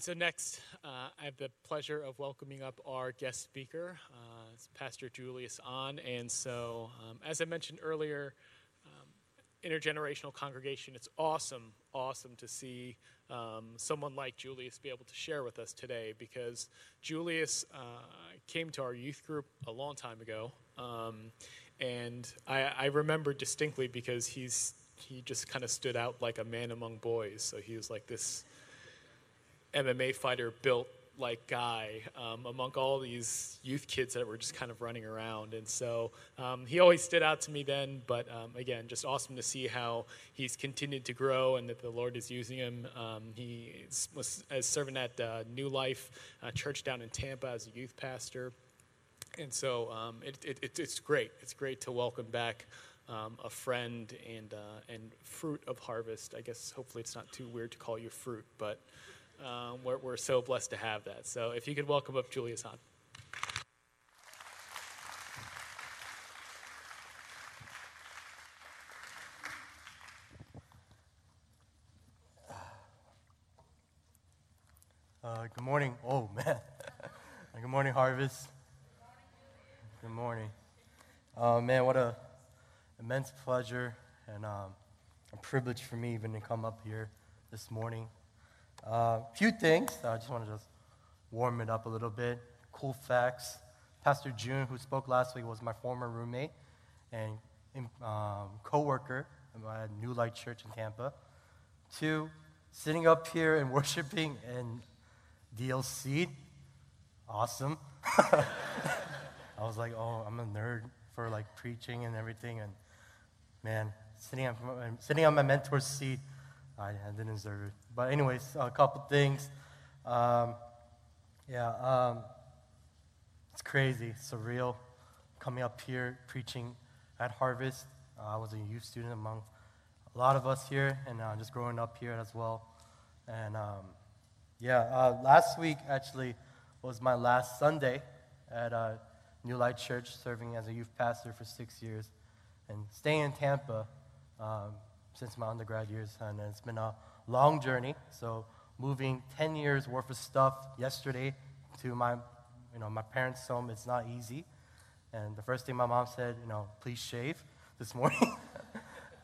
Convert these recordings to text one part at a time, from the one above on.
So, next, uh, I have the pleasure of welcoming up our guest speaker, uh, Pastor Julius On. And so, um, as I mentioned earlier, um, intergenerational congregation, it's awesome, awesome to see um, someone like Julius be able to share with us today because Julius uh, came to our youth group a long time ago. Um, and I, I remember distinctly because he's he just kind of stood out like a man among boys. So he was like this MMA fighter built like guy um, among all these youth kids that were just kind of running around. And so um, he always stood out to me then. But um, again, just awesome to see how he's continued to grow and that the Lord is using him. Um, he was as serving at uh, New Life uh, Church down in Tampa as a youth pastor. And so um, it, it, it's great. It's great to welcome back. Um, a friend and uh, and fruit of harvest. I guess hopefully it's not too weird to call you fruit, but um, we're, we're so blessed to have that. So if you could welcome up Julius Hahn. Uh, good morning. Oh, man. good morning, Harvest. Good morning. Uh, man, what a immense pleasure and um, a privilege for me even to come up here this morning a uh, few things. I just want to just warm it up a little bit. Cool facts. Pastor June, who spoke last week, was my former roommate and um, co-worker at New Light Church in Tampa. Two, sitting up here and worshiping in DLC. Awesome. I was like, oh, I'm a nerd for like preaching and everything, and man, sitting on, sitting on my mentor's seat I, didn't deserve it. But, anyways, a couple things. Um, yeah, um, it's crazy, surreal coming up here preaching at Harvest. Uh, I was a youth student among a lot of us here, and uh, just growing up here as well. And um, yeah, uh, last week actually was my last Sunday at uh, New Light Church, serving as a youth pastor for six years, and staying in Tampa. Um, since my undergrad years, and it's been a long journey. So moving 10 years worth of stuff yesterday to my, you know, my parents' home, it's not easy. And the first thing my mom said, you know, please shave this morning.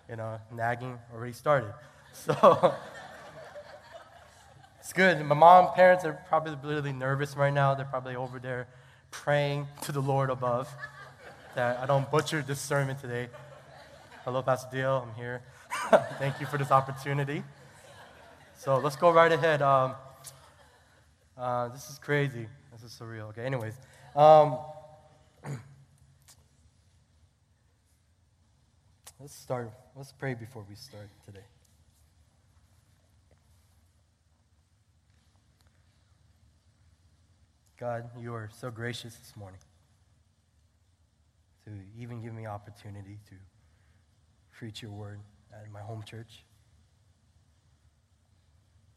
you know, nagging already started. So it's good. My mom, parents are probably really nervous right now. They're probably over there praying to the Lord above that I don't butcher this sermon today. Hello, Pastor Dale. I'm here. Thank you for this opportunity. So let's go right ahead. Um, uh, this is crazy. This is surreal. Okay, anyways. Um, let's start. Let's pray before we start today. God, you are so gracious this morning to even give me opportunity to preach your word at my home church.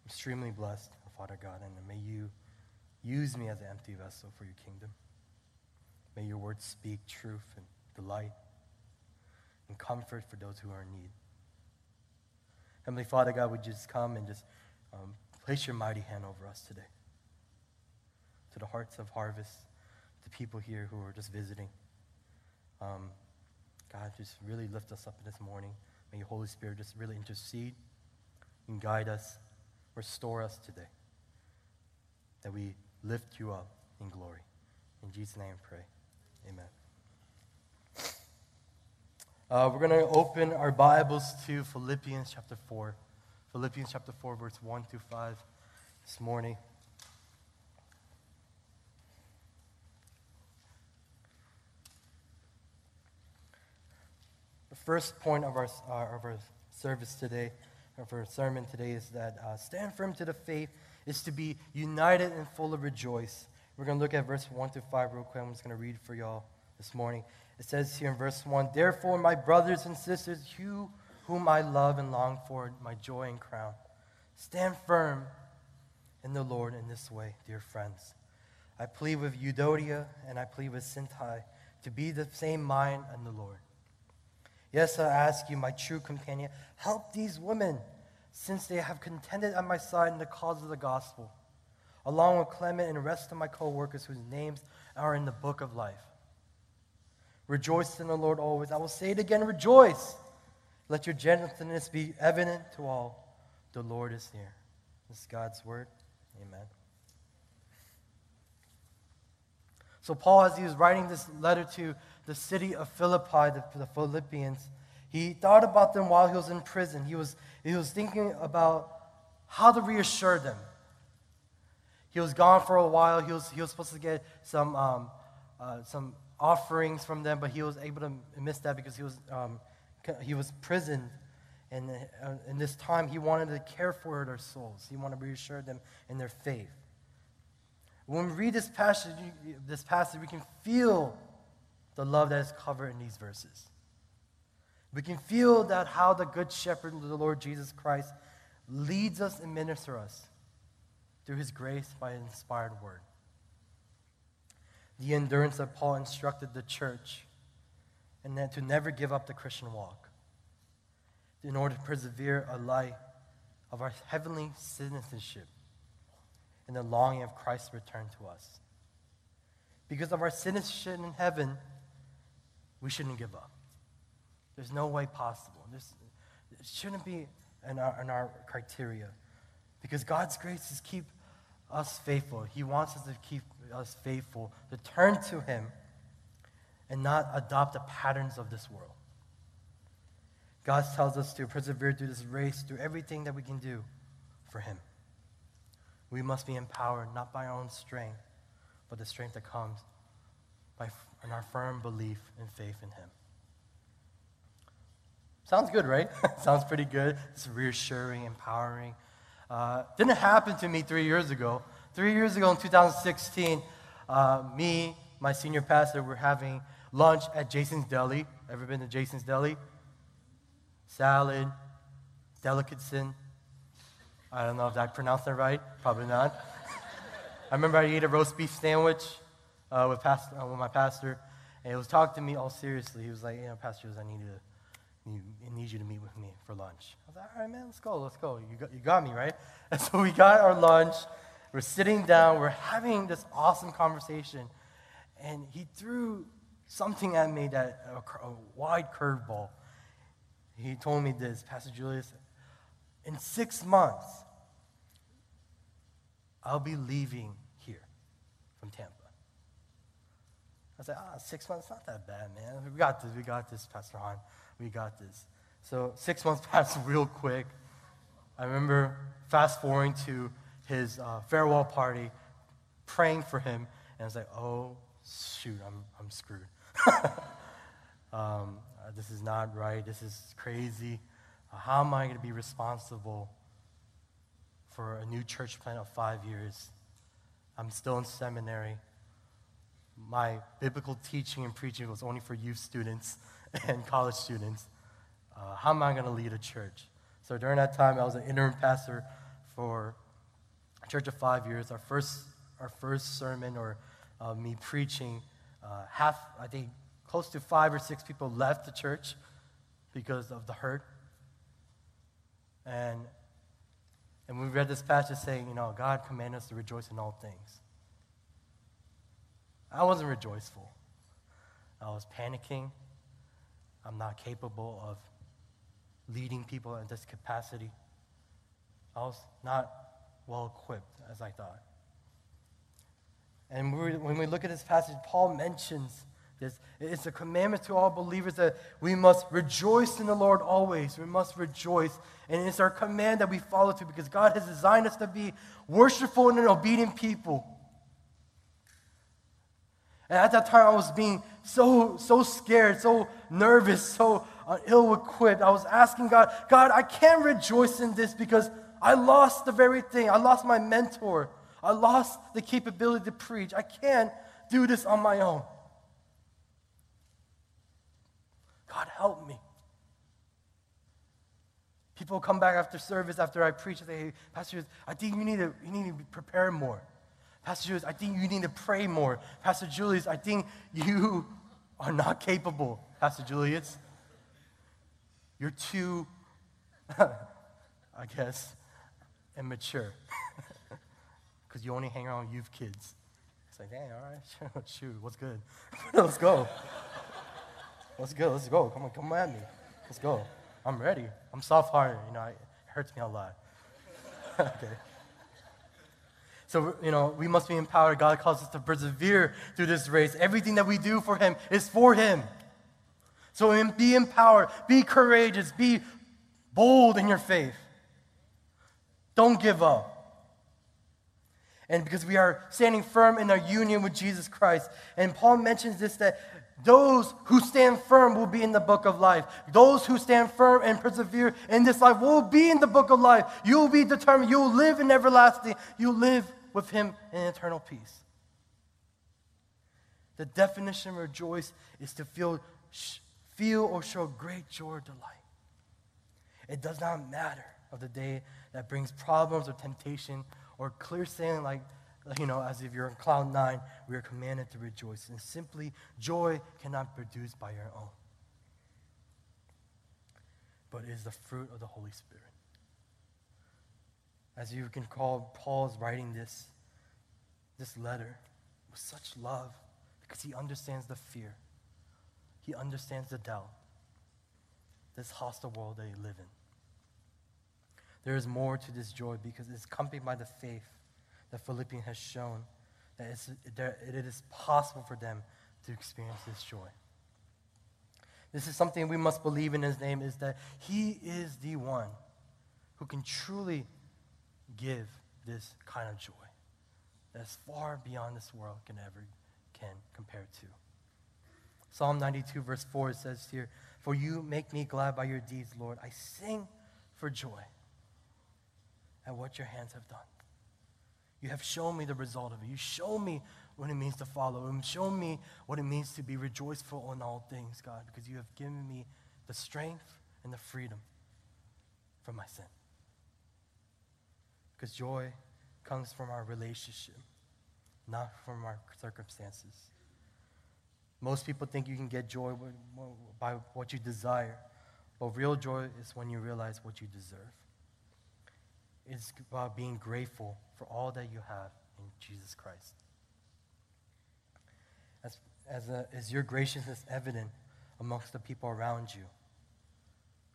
I'm extremely blessed, Father God, and may you use me as an empty vessel for your kingdom. May your words speak truth and delight and comfort for those who are in need. Heavenly Father God, would just come and just um, place your mighty hand over us today to the hearts of harvest, to people here who are just visiting. Um, God, just really lift us up this morning. May your Holy Spirit just really intercede and guide us, restore us today. That we lift you up in glory. In Jesus' name I pray. Amen. Uh, we're going to open our Bibles to Philippians chapter 4. Philippians chapter 4, verse 1 through 5 this morning. First point of our, uh, of our service today, of our sermon today, is that uh, stand firm to the faith is to be united and full of rejoice. We're going to look at verse 1 to 5 real quick. I'm just going to read for y'all this morning. It says here in verse 1 Therefore, my brothers and sisters, you whom I love and long for, my joy and crown, stand firm in the Lord in this way, dear friends. I plead with Euodia and I plead with Syntyche to be the same mind in the Lord. Yes, I ask you, my true companion, help these women, since they have contended at my side in the cause of the gospel, along with Clement and the rest of my co workers whose names are in the book of life. Rejoice in the Lord always. I will say it again rejoice. Let your gentleness be evident to all. The Lord is near. This is God's word. Amen. So, Paul, as he was writing this letter to the city of Philippi, the, the Philippians, he thought about them while he was in prison. He was, he was thinking about how to reassure them. He was gone for a while. He was, he was supposed to get some, um, uh, some offerings from them, but he was able to miss that because he was, um, he was prisoned. And uh, in this time, he wanted to care for their souls. He wanted to reassure them in their faith. When we read this passage, this passage, we can feel the love that is covered in these verses. We can feel that how the Good Shepherd, the Lord Jesus Christ, leads us and ministers us through his grace by an inspired word. The endurance that Paul instructed the church, and then to never give up the Christian walk in order to persevere a life of our heavenly citizenship and the longing of Christ's return to us. Because of our citizenship in heaven, we shouldn't give up. There's no way possible. There's, it shouldn't be in our, in our criteria. Because God's grace is keep us faithful. He wants us to keep us faithful, to turn to Him and not adopt the patterns of this world. God tells us to persevere through this race, through everything that we can do for Him. We must be empowered not by our own strength, but the strength that comes by in our firm belief and faith in Him. Sounds good, right? Sounds pretty good. It's reassuring, empowering. Uh, didn't happen to me three years ago. Three years ago in 2016, uh, me, my senior pastor, were having lunch at Jason's Deli. Ever been to Jason's Deli? Salad, delicatessen, I don't know if I pronounced that right. Probably not. I remember I ate a roast beef sandwich uh, with, pastor, uh, with my pastor, and he was talking to me all seriously. He was like, you know, Pastor, I need, to, need, I need you to meet with me for lunch. I was like, all right, man, let's go, let's go. You got, you got me, right? And so we got our lunch. We're sitting down. We're having this awesome conversation. And he threw something at me that a, a wide curveball. He told me this, Pastor Julius, in six months, I'll be leaving here from Tampa. I said, ah, six months, not that bad, man. We got this, we got this, Pastor Han. We got this. So six months passed real quick. I remember fast forwarding to his uh, farewell party, praying for him, and I was like, oh, shoot, I'm, I'm screwed. um, this is not right. This is crazy. How am I going to be responsible for a new church plant of five years? I'm still in seminary. My biblical teaching and preaching was only for youth students and college students. Uh, how am I going to lead a church? So during that time, I was an interim pastor for a church of five years. Our first, our first sermon or uh, me preaching, uh, half, I think, close to five or six people left the church because of the hurt and, and we read this passage saying, you know, God commanded us to rejoice in all things. I wasn't rejoiceful. I was panicking. I'm not capable of leading people in this capacity. I was not well equipped as I thought. And when we look at this passage, Paul mentions this. It's a commandment to all believers that we must rejoice in the Lord always. We must rejoice. And it's our command that we follow to because God has designed us to be worshipful and an obedient people. And at that time, I was being so, so scared, so nervous, so uh, ill equipped. I was asking God, God, I can't rejoice in this because I lost the very thing. I lost my mentor. I lost the capability to preach. I can't do this on my own. God, help me. People come back after service, after I preach, and say, hey, Pastor, I think you need to, you need to prepare more. Pastor Julius, I think you need to pray more. Pastor Julius, I think you are not capable. Pastor Julius, you're too, I guess, immature. because you only hang around youth kids. It's like, dang, all right, shoot, what's good? Let's go. Let's go, let's go. Come on, come at me. Let's go. I'm ready. I'm soft hearted. You know, it hurts me a lot. okay. So, you know, we must be empowered. God calls us to persevere through this race. Everything that we do for Him is for Him. So be empowered, be courageous, be bold in your faith. Don't give up. And because we are standing firm in our union with Jesus Christ. And Paul mentions this that those who stand firm will be in the book of life. Those who stand firm and persevere in this life will be in the book of life. You will be determined. You will live in everlasting. You live with him in eternal peace. The definition of rejoice is to feel, feel or show great joy or delight. It does not matter of the day that brings problems or temptation or clear sailing like you know, as if you're in cloud nine, we are commanded to rejoice. And simply, joy cannot be produced by your own, but is the fruit of the Holy Spirit. As you can call, Paul's writing this, this letter with such love because he understands the fear, he understands the doubt, this hostile world that you live in. There is more to this joy because it's accompanied by the faith that Philippians has shown that, it is possible for them to experience this joy. This is something we must believe in his name is that he is the one who can truly give this kind of joy that is far beyond this world can ever can compare to. Psalm 92 verse 4 says here, "For you make me glad by your deeds, Lord. I sing for joy at what your hands have done." You have shown me the result of it. You show me what it means to follow. And show me what it means to be rejoiceful in all things, God, because you have given me the strength and the freedom from my sin. Because joy comes from our relationship, not from our circumstances. Most people think you can get joy by what you desire, but real joy is when you realize what you deserve. It's about being grateful for all that you have in Jesus Christ. As, as, a, is your graciousness evident amongst the people around you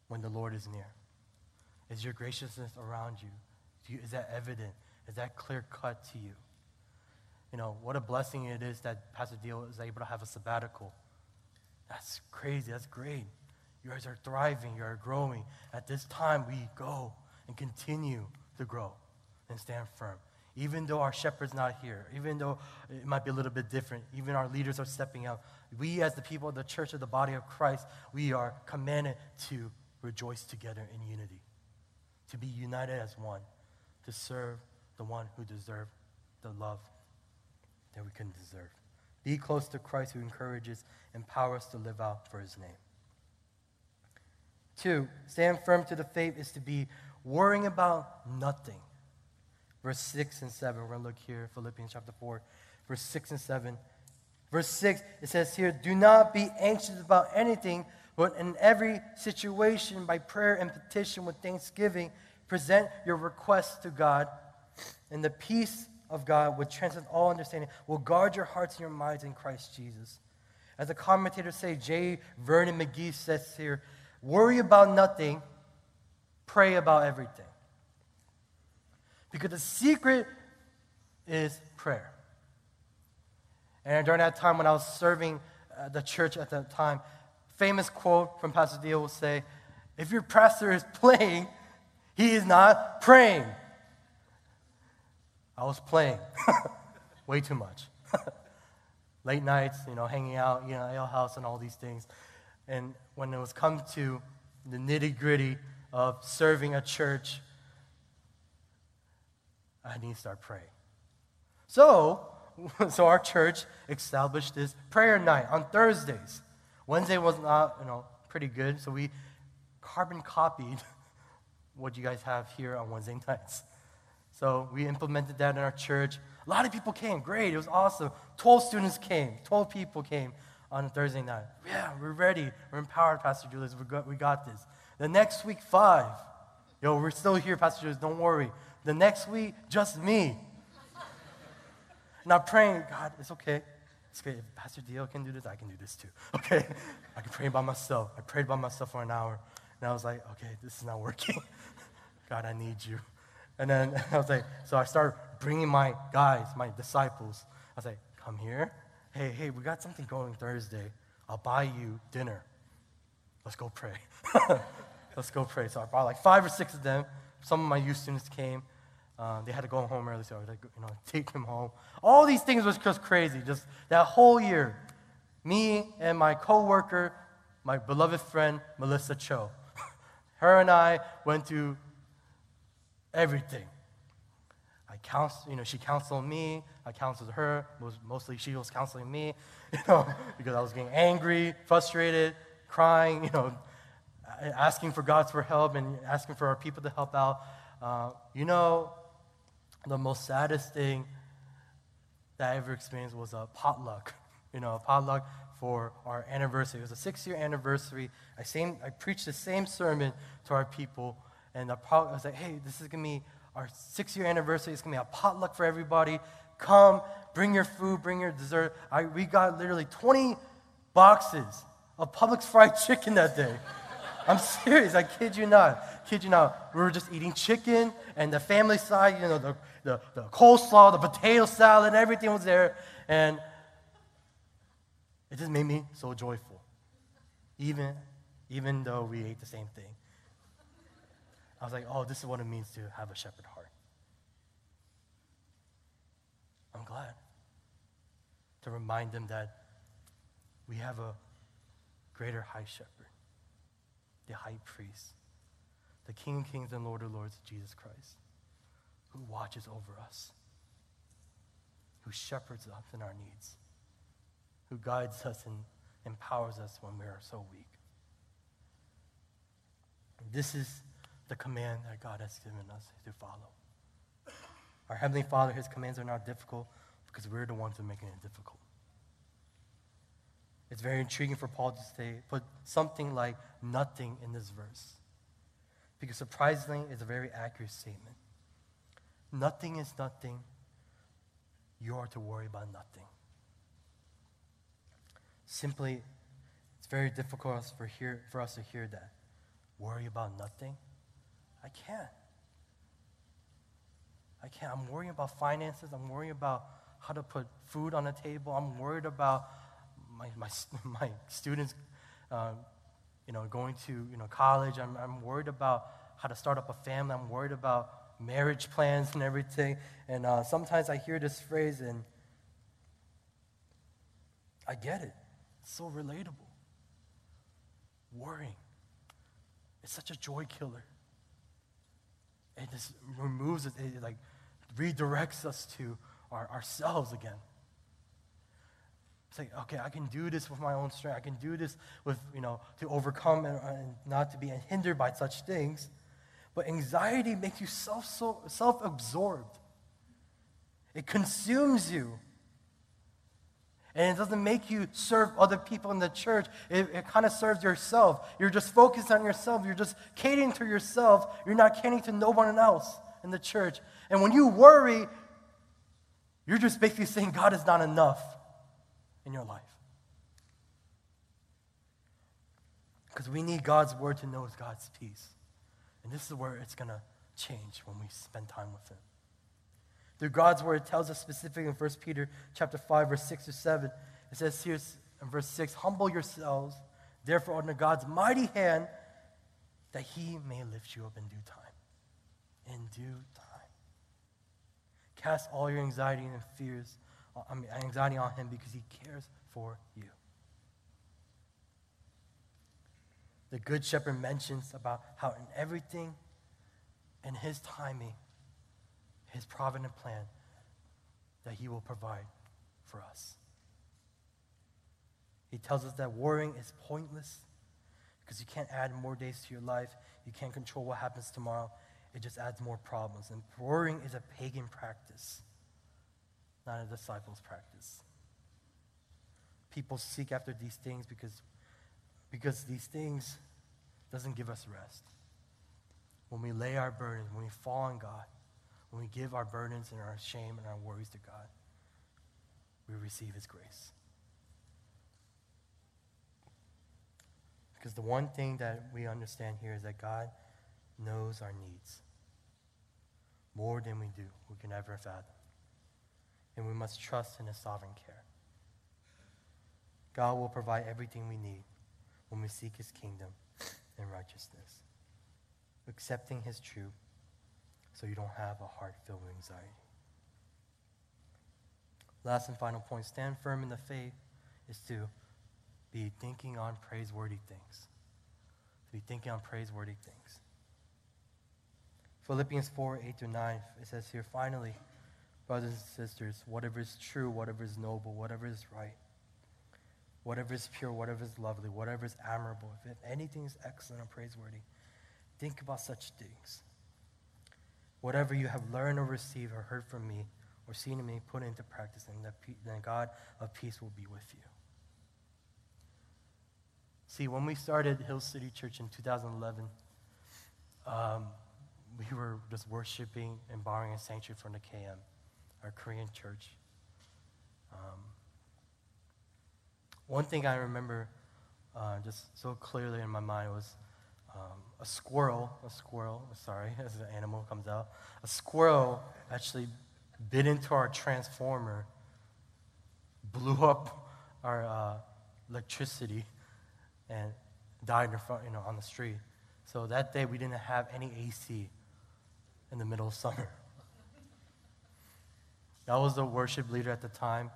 when the Lord is near? Is your graciousness around you? You is that evident? Is that clear cut to you? You know, what a blessing it is that Pastor Deal is able to have a sabbatical. That's crazy. That's great. You guys are thriving. You are growing. At this time, we go and continue to grow and stand firm. Even though our shepherd's not here, even though it might be a little bit different, even our leaders are stepping out, we as the people of the church of the body of Christ, we are commanded to rejoice together in unity, to be united as one, to serve the one who deserved the love that we couldn't deserve. Be close to Christ who encourages, empower us to live out for his name. Two, stand firm to the faith is to be worrying about nothing verse 6 and 7. We're going to look here, Philippians chapter 4, verse 6 and 7. Verse 6, it says here, Do not be anxious about anything, but in every situation, by prayer and petition with thanksgiving, present your requests to God, and the peace of God, which transcends all understanding, will guard your hearts and your minds in Christ Jesus. As the commentators say, J. Vernon McGee says here, worry about nothing, pray about everything. Because the secret is prayer. And during that time when I was serving uh, the church at that time, famous quote from Pastor Deal will say, if your pastor is playing, he is not praying. I was playing way too much. Late nights, you know, hanging out, you know, ale house and all these things. And when it was come to the nitty gritty of serving a church I need to start praying. So, so our church established this prayer night on Thursdays. Wednesday was not, you know, pretty good, so we carbon copied what you guys have here on Wednesday nights. So we implemented that in our church. A lot of people came. Great. It was awesome. 12 students came. 12 people came on Thursday night. Yeah, we're ready. We're empowered, Pastor Julius. We got, we got this. The next week, five. Yo, we're still here, Pastor Julius. Don't worry. The next week, just me. And I'm praying, God, it's okay. It's okay. If Pastor Dio can do this, I can do this too. Okay? I can pray by myself. I prayed by myself for an hour. And I was like, okay, this is not working. God, I need you. And then I was like, so I started bringing my guys, my disciples. I was like, come here. Hey, hey, we got something going Thursday. I'll buy you dinner. Let's go pray. Let's go pray. So I brought like five or six of them. Some of my youth students came. Uh, they had to go home early, so I was like, you know, take them home. All these things was just crazy. Just that whole year, me and my coworker, my beloved friend Melissa Cho, her and I went to everything. I counsel, you know, she counseled me. I counseled her. Most, mostly, she was counseling me, you know, because I was getting angry, frustrated, crying, you know, asking for God's for help and asking for our people to help out. Uh, you know, the most saddest thing that I ever experienced was a potluck. You know, a potluck for our anniversary. It was a six-year anniversary. I, same, I preached the same sermon to our people, and the pot, I was like, "Hey, this is gonna be our six-year anniversary. It's gonna be a potluck for everybody. Come, bring your food, bring your dessert." I, we got literally 20 boxes of Publix fried chicken that day. I'm serious. I kid you not. Kid you not. We were just eating chicken, and the family side, you know, the, the, the coleslaw, the potato salad, everything was there. And it just made me so joyful, even, even though we ate the same thing. I was like, oh, this is what it means to have a shepherd heart. I'm glad to remind them that we have a greater high shepherd the high priest, the King of kings and Lord of lords, Jesus Christ, who watches over us, who shepherds us in our needs, who guides us and empowers us when we are so weak. This is the command that God has given us to follow. Our Heavenly Father, His commands are not difficult because we're the ones who are making it difficult. It's very intriguing for Paul to say, put something like nothing in this verse. Because surprisingly, it's a very accurate statement. Nothing is nothing. You are to worry about nothing. Simply, it's very difficult for, hear, for us to hear that. Worry about nothing? I can't. I can't. I'm worrying about finances. I'm worrying about how to put food on the table. I'm worried about my, my, my students, uh, you know, going to, you know, college. I'm, I'm worried about how to start up a family. I'm worried about marriage plans and everything. And uh, sometimes I hear this phrase and I get it. It's so relatable. Worrying. It's such a joy killer. It just removes it, it like redirects us to our, ourselves again. Say, okay, I can do this with my own strength. I can do this with, you know, to overcome and, and not to be hindered by such things. But anxiety makes you self, so, self-absorbed. It consumes you. And it doesn't make you serve other people in the church. It, it kind of serves yourself. You're just focused on yourself. You're just catering to yourself. You're not catering to no one else in the church. And when you worry, you're just basically saying God is not enough in your life. Because we need God's word to know God's peace. And this is where it's going to change when we spend time with Him. Through God's word, it tells us specifically in 1 Peter chapter 5, verse 6 to 7. It says here in verse 6, Humble yourselves, therefore, under God's mighty hand, that he may lift you up in due time. In due time. Cast all your anxiety and fears I mean, anxiety on him because he cares for you. The Good Shepherd mentions about how in everything, in his timing, his provident plan, that he will provide for us. He tells us that worrying is pointless because you can't add more days to your life. You can't control what happens tomorrow. It just adds more problems. And worrying is a pagan practice not a disciples' practice. People seek after these things because, because these things doesn't give us rest. When we lay our burdens, when we fall on God, when we give our burdens and our shame and our worries to God, we receive His grace. Because the one thing that we understand here is that God knows our needs more than we do, we can ever fathom. And we must trust in His sovereign care. God will provide everything we need when we seek His kingdom and righteousness, accepting His truth so you don't have a heart filled with anxiety. Last and final point stand firm in the faith is to be thinking on praiseworthy things. To be thinking on praiseworthy things. Philippians 4 8 through 9, it says here, finally, brothers and sisters, whatever is true, whatever is noble, whatever is right, whatever is pure, whatever is lovely, whatever is admirable, if anything is excellent or praiseworthy, think about such things. Whatever you have learned or received or heard from me or seen in me, put into practice, and then God of peace will be with you. See, when we started Hill City Church in 2011, um, we were just worshiping and borrowing a sanctuary from the KM, our Korean church. Um, one thing I remember uh, just so clearly in my mind was um, a squirrel, a squirrel, sorry, as an animal comes out, a squirrel actually bit into our transformer, blew up our uh, electricity, and died in front, you know, on the street. So that day we didn't have any AC in the middle of summer. That was the worship leader at the time.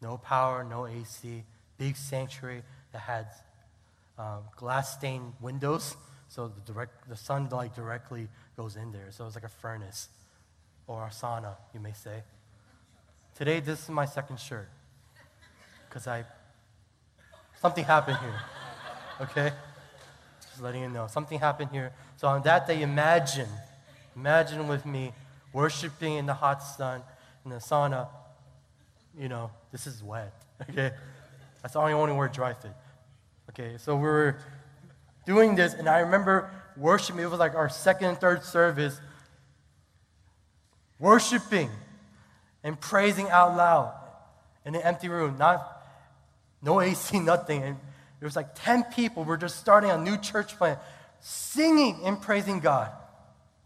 No power, no AC, big sanctuary that had um, glass stained windows, so the, direct, the sun light directly goes in there. So it was like a furnace or a sauna, you may say. Today, this is my second shirt because I something happened here. Okay, just letting you know something happened here. So on that day, imagine Imagine with me worshiping in the hot sun, in the sauna. You know, this is wet, okay? That's the only, only word dry fit. Okay, so we were doing this, and I remember worshiping. It was like our second and third service. Worshiping and praising out loud in an empty room, not no AC, nothing. And there was like 10 people. We're just starting a new church plan, singing and praising God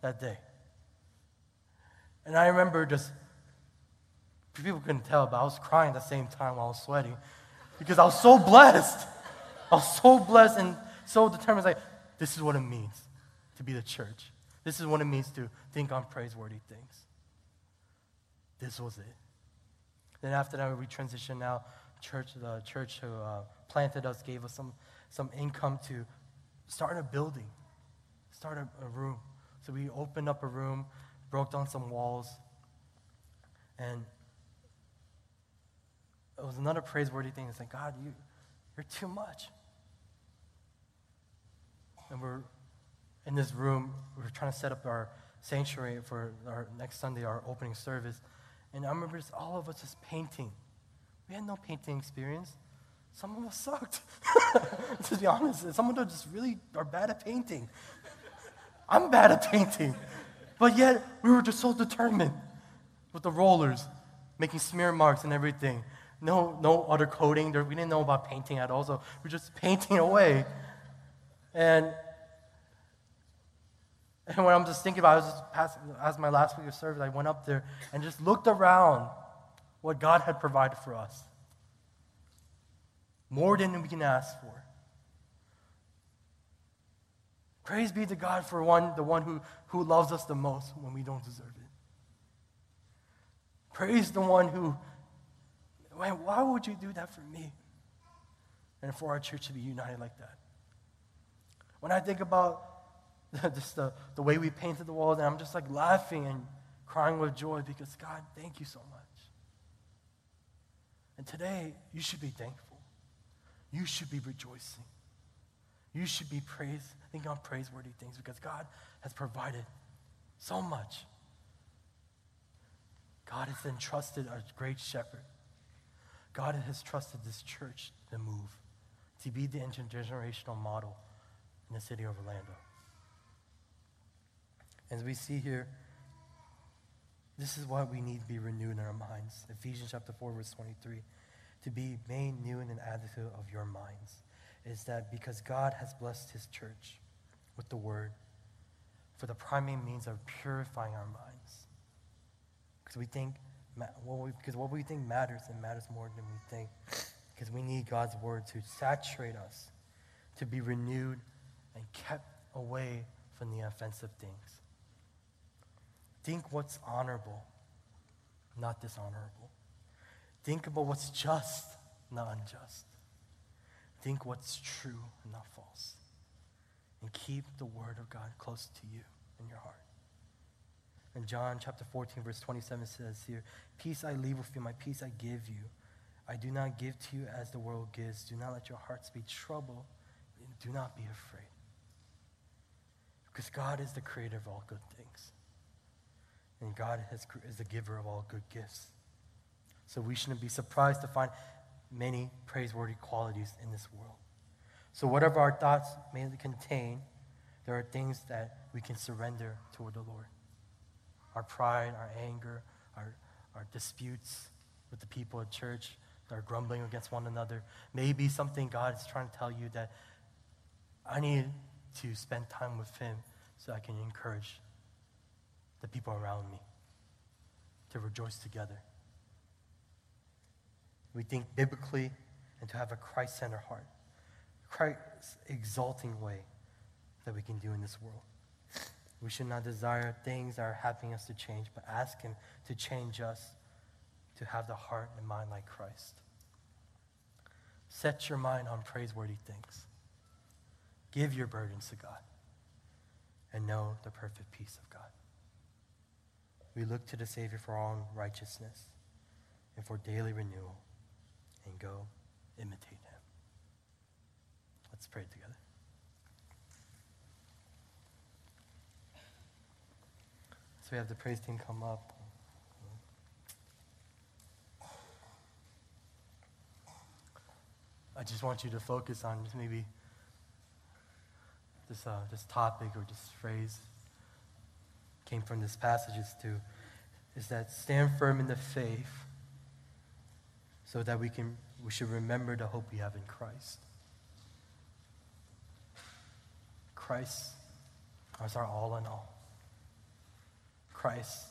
that day. And I remember just, people couldn't tell, but I was crying at the same time while I was sweating because I was so blessed. I was so blessed and so determined. Like, this is what it means to be the church. This is what it means to think on praiseworthy things. This was it. Then after that, we transitioned now. Church, the church who uh, planted us gave us some, some income to start a building, start a, a room. So we opened up a room, broke down some walls, and it was another praiseworthy thing. It's like, God, you, you're too much. And we're in this room, we're trying to set up our sanctuary for our next Sunday, our opening service. And I remember just all of us just painting. We had no painting experience. Some of us sucked, to be honest. Some of us just really are bad at painting. I'm bad at painting. But yet, we were just so determined with the rollers, making smear marks and everything. No, no other coating. We didn't know about painting at all, so we are just painting away. And, and when I'm just thinking about it, I was just passing, as my last week of service, I went up there and just looked around what God had provided for us. More than we can ask for. Praise be to God for one, the one who, who loves us the most when we don't deserve it. Praise the one who, why would you do that for me? And for our church to be united like that. When I think about just the, the way we painted the walls, and I'm just like laughing and crying with joy because, God, thank you so much. And today, you should be thankful. You should be rejoicing. You should be praised, think on praiseworthy things because God has provided so much. God has entrusted our great shepherd. God has trusted this church to move, to be the intergenerational model in the city of Orlando. As we see here, This is why we need to be renewed in our minds. Ephesians chapter 4, verse 23. To be made new in an attitude of your minds is that because God has blessed his church with the word for the primary means of purifying our minds. Because we think, because what we think matters, it matters more than we think. Because we need God's word to saturate us, to be renewed and kept away from the offensive things. Think what's honorable, not dishonorable. Think about what's just, not unjust. Think what's true not false. And keep the word of God close to you in your heart. And John chapter 14, verse 27 says here, Peace I leave with you, my peace I give you. I do not give to you as the world gives. Do not let your hearts be troubled. Do not be afraid. Because God is the creator of all good things. And God has, is the giver of all good gifts. So we shouldn't be surprised to find many praiseworthy qualities in this world. So, whatever our thoughts may contain, there are things that we can surrender toward the Lord. Our pride, our anger, our, our disputes with the people at church, our grumbling against one another, maybe something God is trying to tell you that I need to spend time with Him so I can encourage the people around me to rejoice together. We think biblically and to have a Christ centered heart, Christ exalting way that we can do in this world. We should not desire things that are helping us to change, but ask Him to change us to have the heart and mind like Christ. Set your mind on praiseworthy things. Give your burdens to God and know the perfect peace of God. We look to the Savior for own righteousness and for daily renewal and go imitate Him. Let's pray together. So we have the praise team come up. I just want you to focus on maybe this, uh, this topic or this phrase came from this passage is to is that stand firm in the faith so that we can we should remember the hope we have in Christ. Christ is our all in all. Christ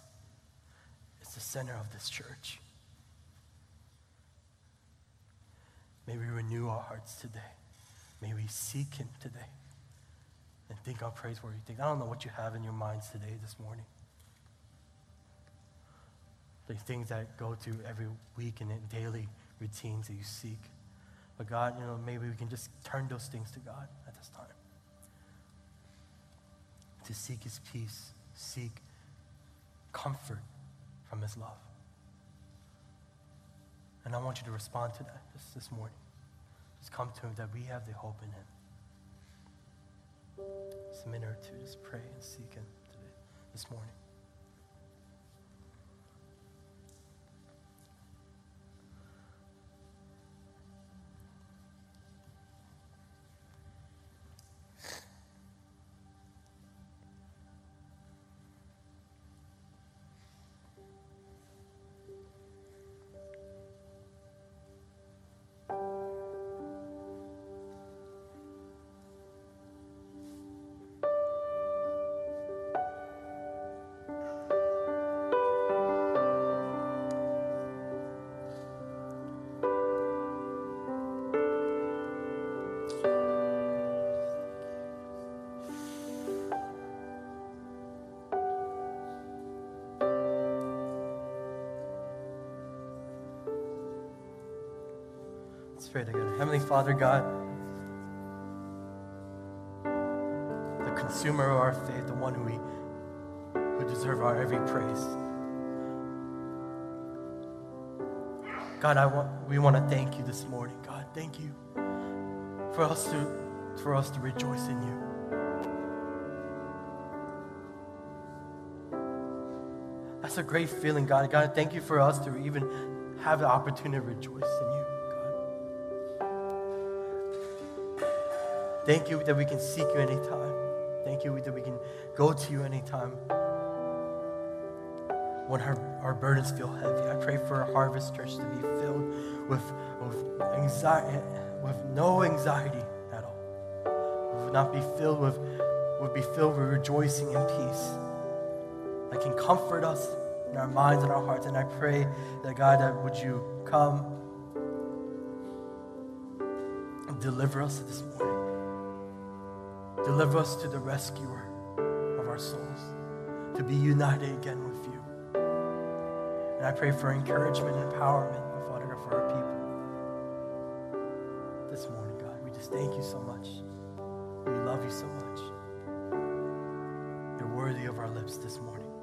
is the center of this church. May we renew our hearts today. May we seek Him today think on praiseworthy things. I don't know what you have in your minds today, this morning. The things that go through every week and daily routines that you seek. But God, you know, maybe we can just turn those things to God at this time. To seek His peace, seek comfort from His love. And I want you to respond to that this morning. Just come to Him that we have the hope in Him. Just a minute or two, just pray and seek Him today, this morning. Pray together. Heavenly Father, God, the consumer of our faith, the one who we who deserve our every praise. God, I want, we want to thank you this morning. God, thank you for us to, for us to rejoice in you. That's a great feeling, God. God, thank you for us to even have the opportunity to rejoice in you. Thank you that we can seek you anytime. Thank you that we can go to you anytime. when our, our burdens feel heavy. I pray for our harvest church to be filled with, with anxiety, with no anxiety at all. We would not be filled with, would be filled with rejoicing and peace that can comfort us in our minds and our hearts. And I pray that God, that would you come and deliver us this morning. Deliver us to the rescuer of our souls, to be united again with you. And I pray for encouragement and empowerment, Father for our people this morning, God. We just thank you so much. We love you so much. You're worthy of our lips this morning.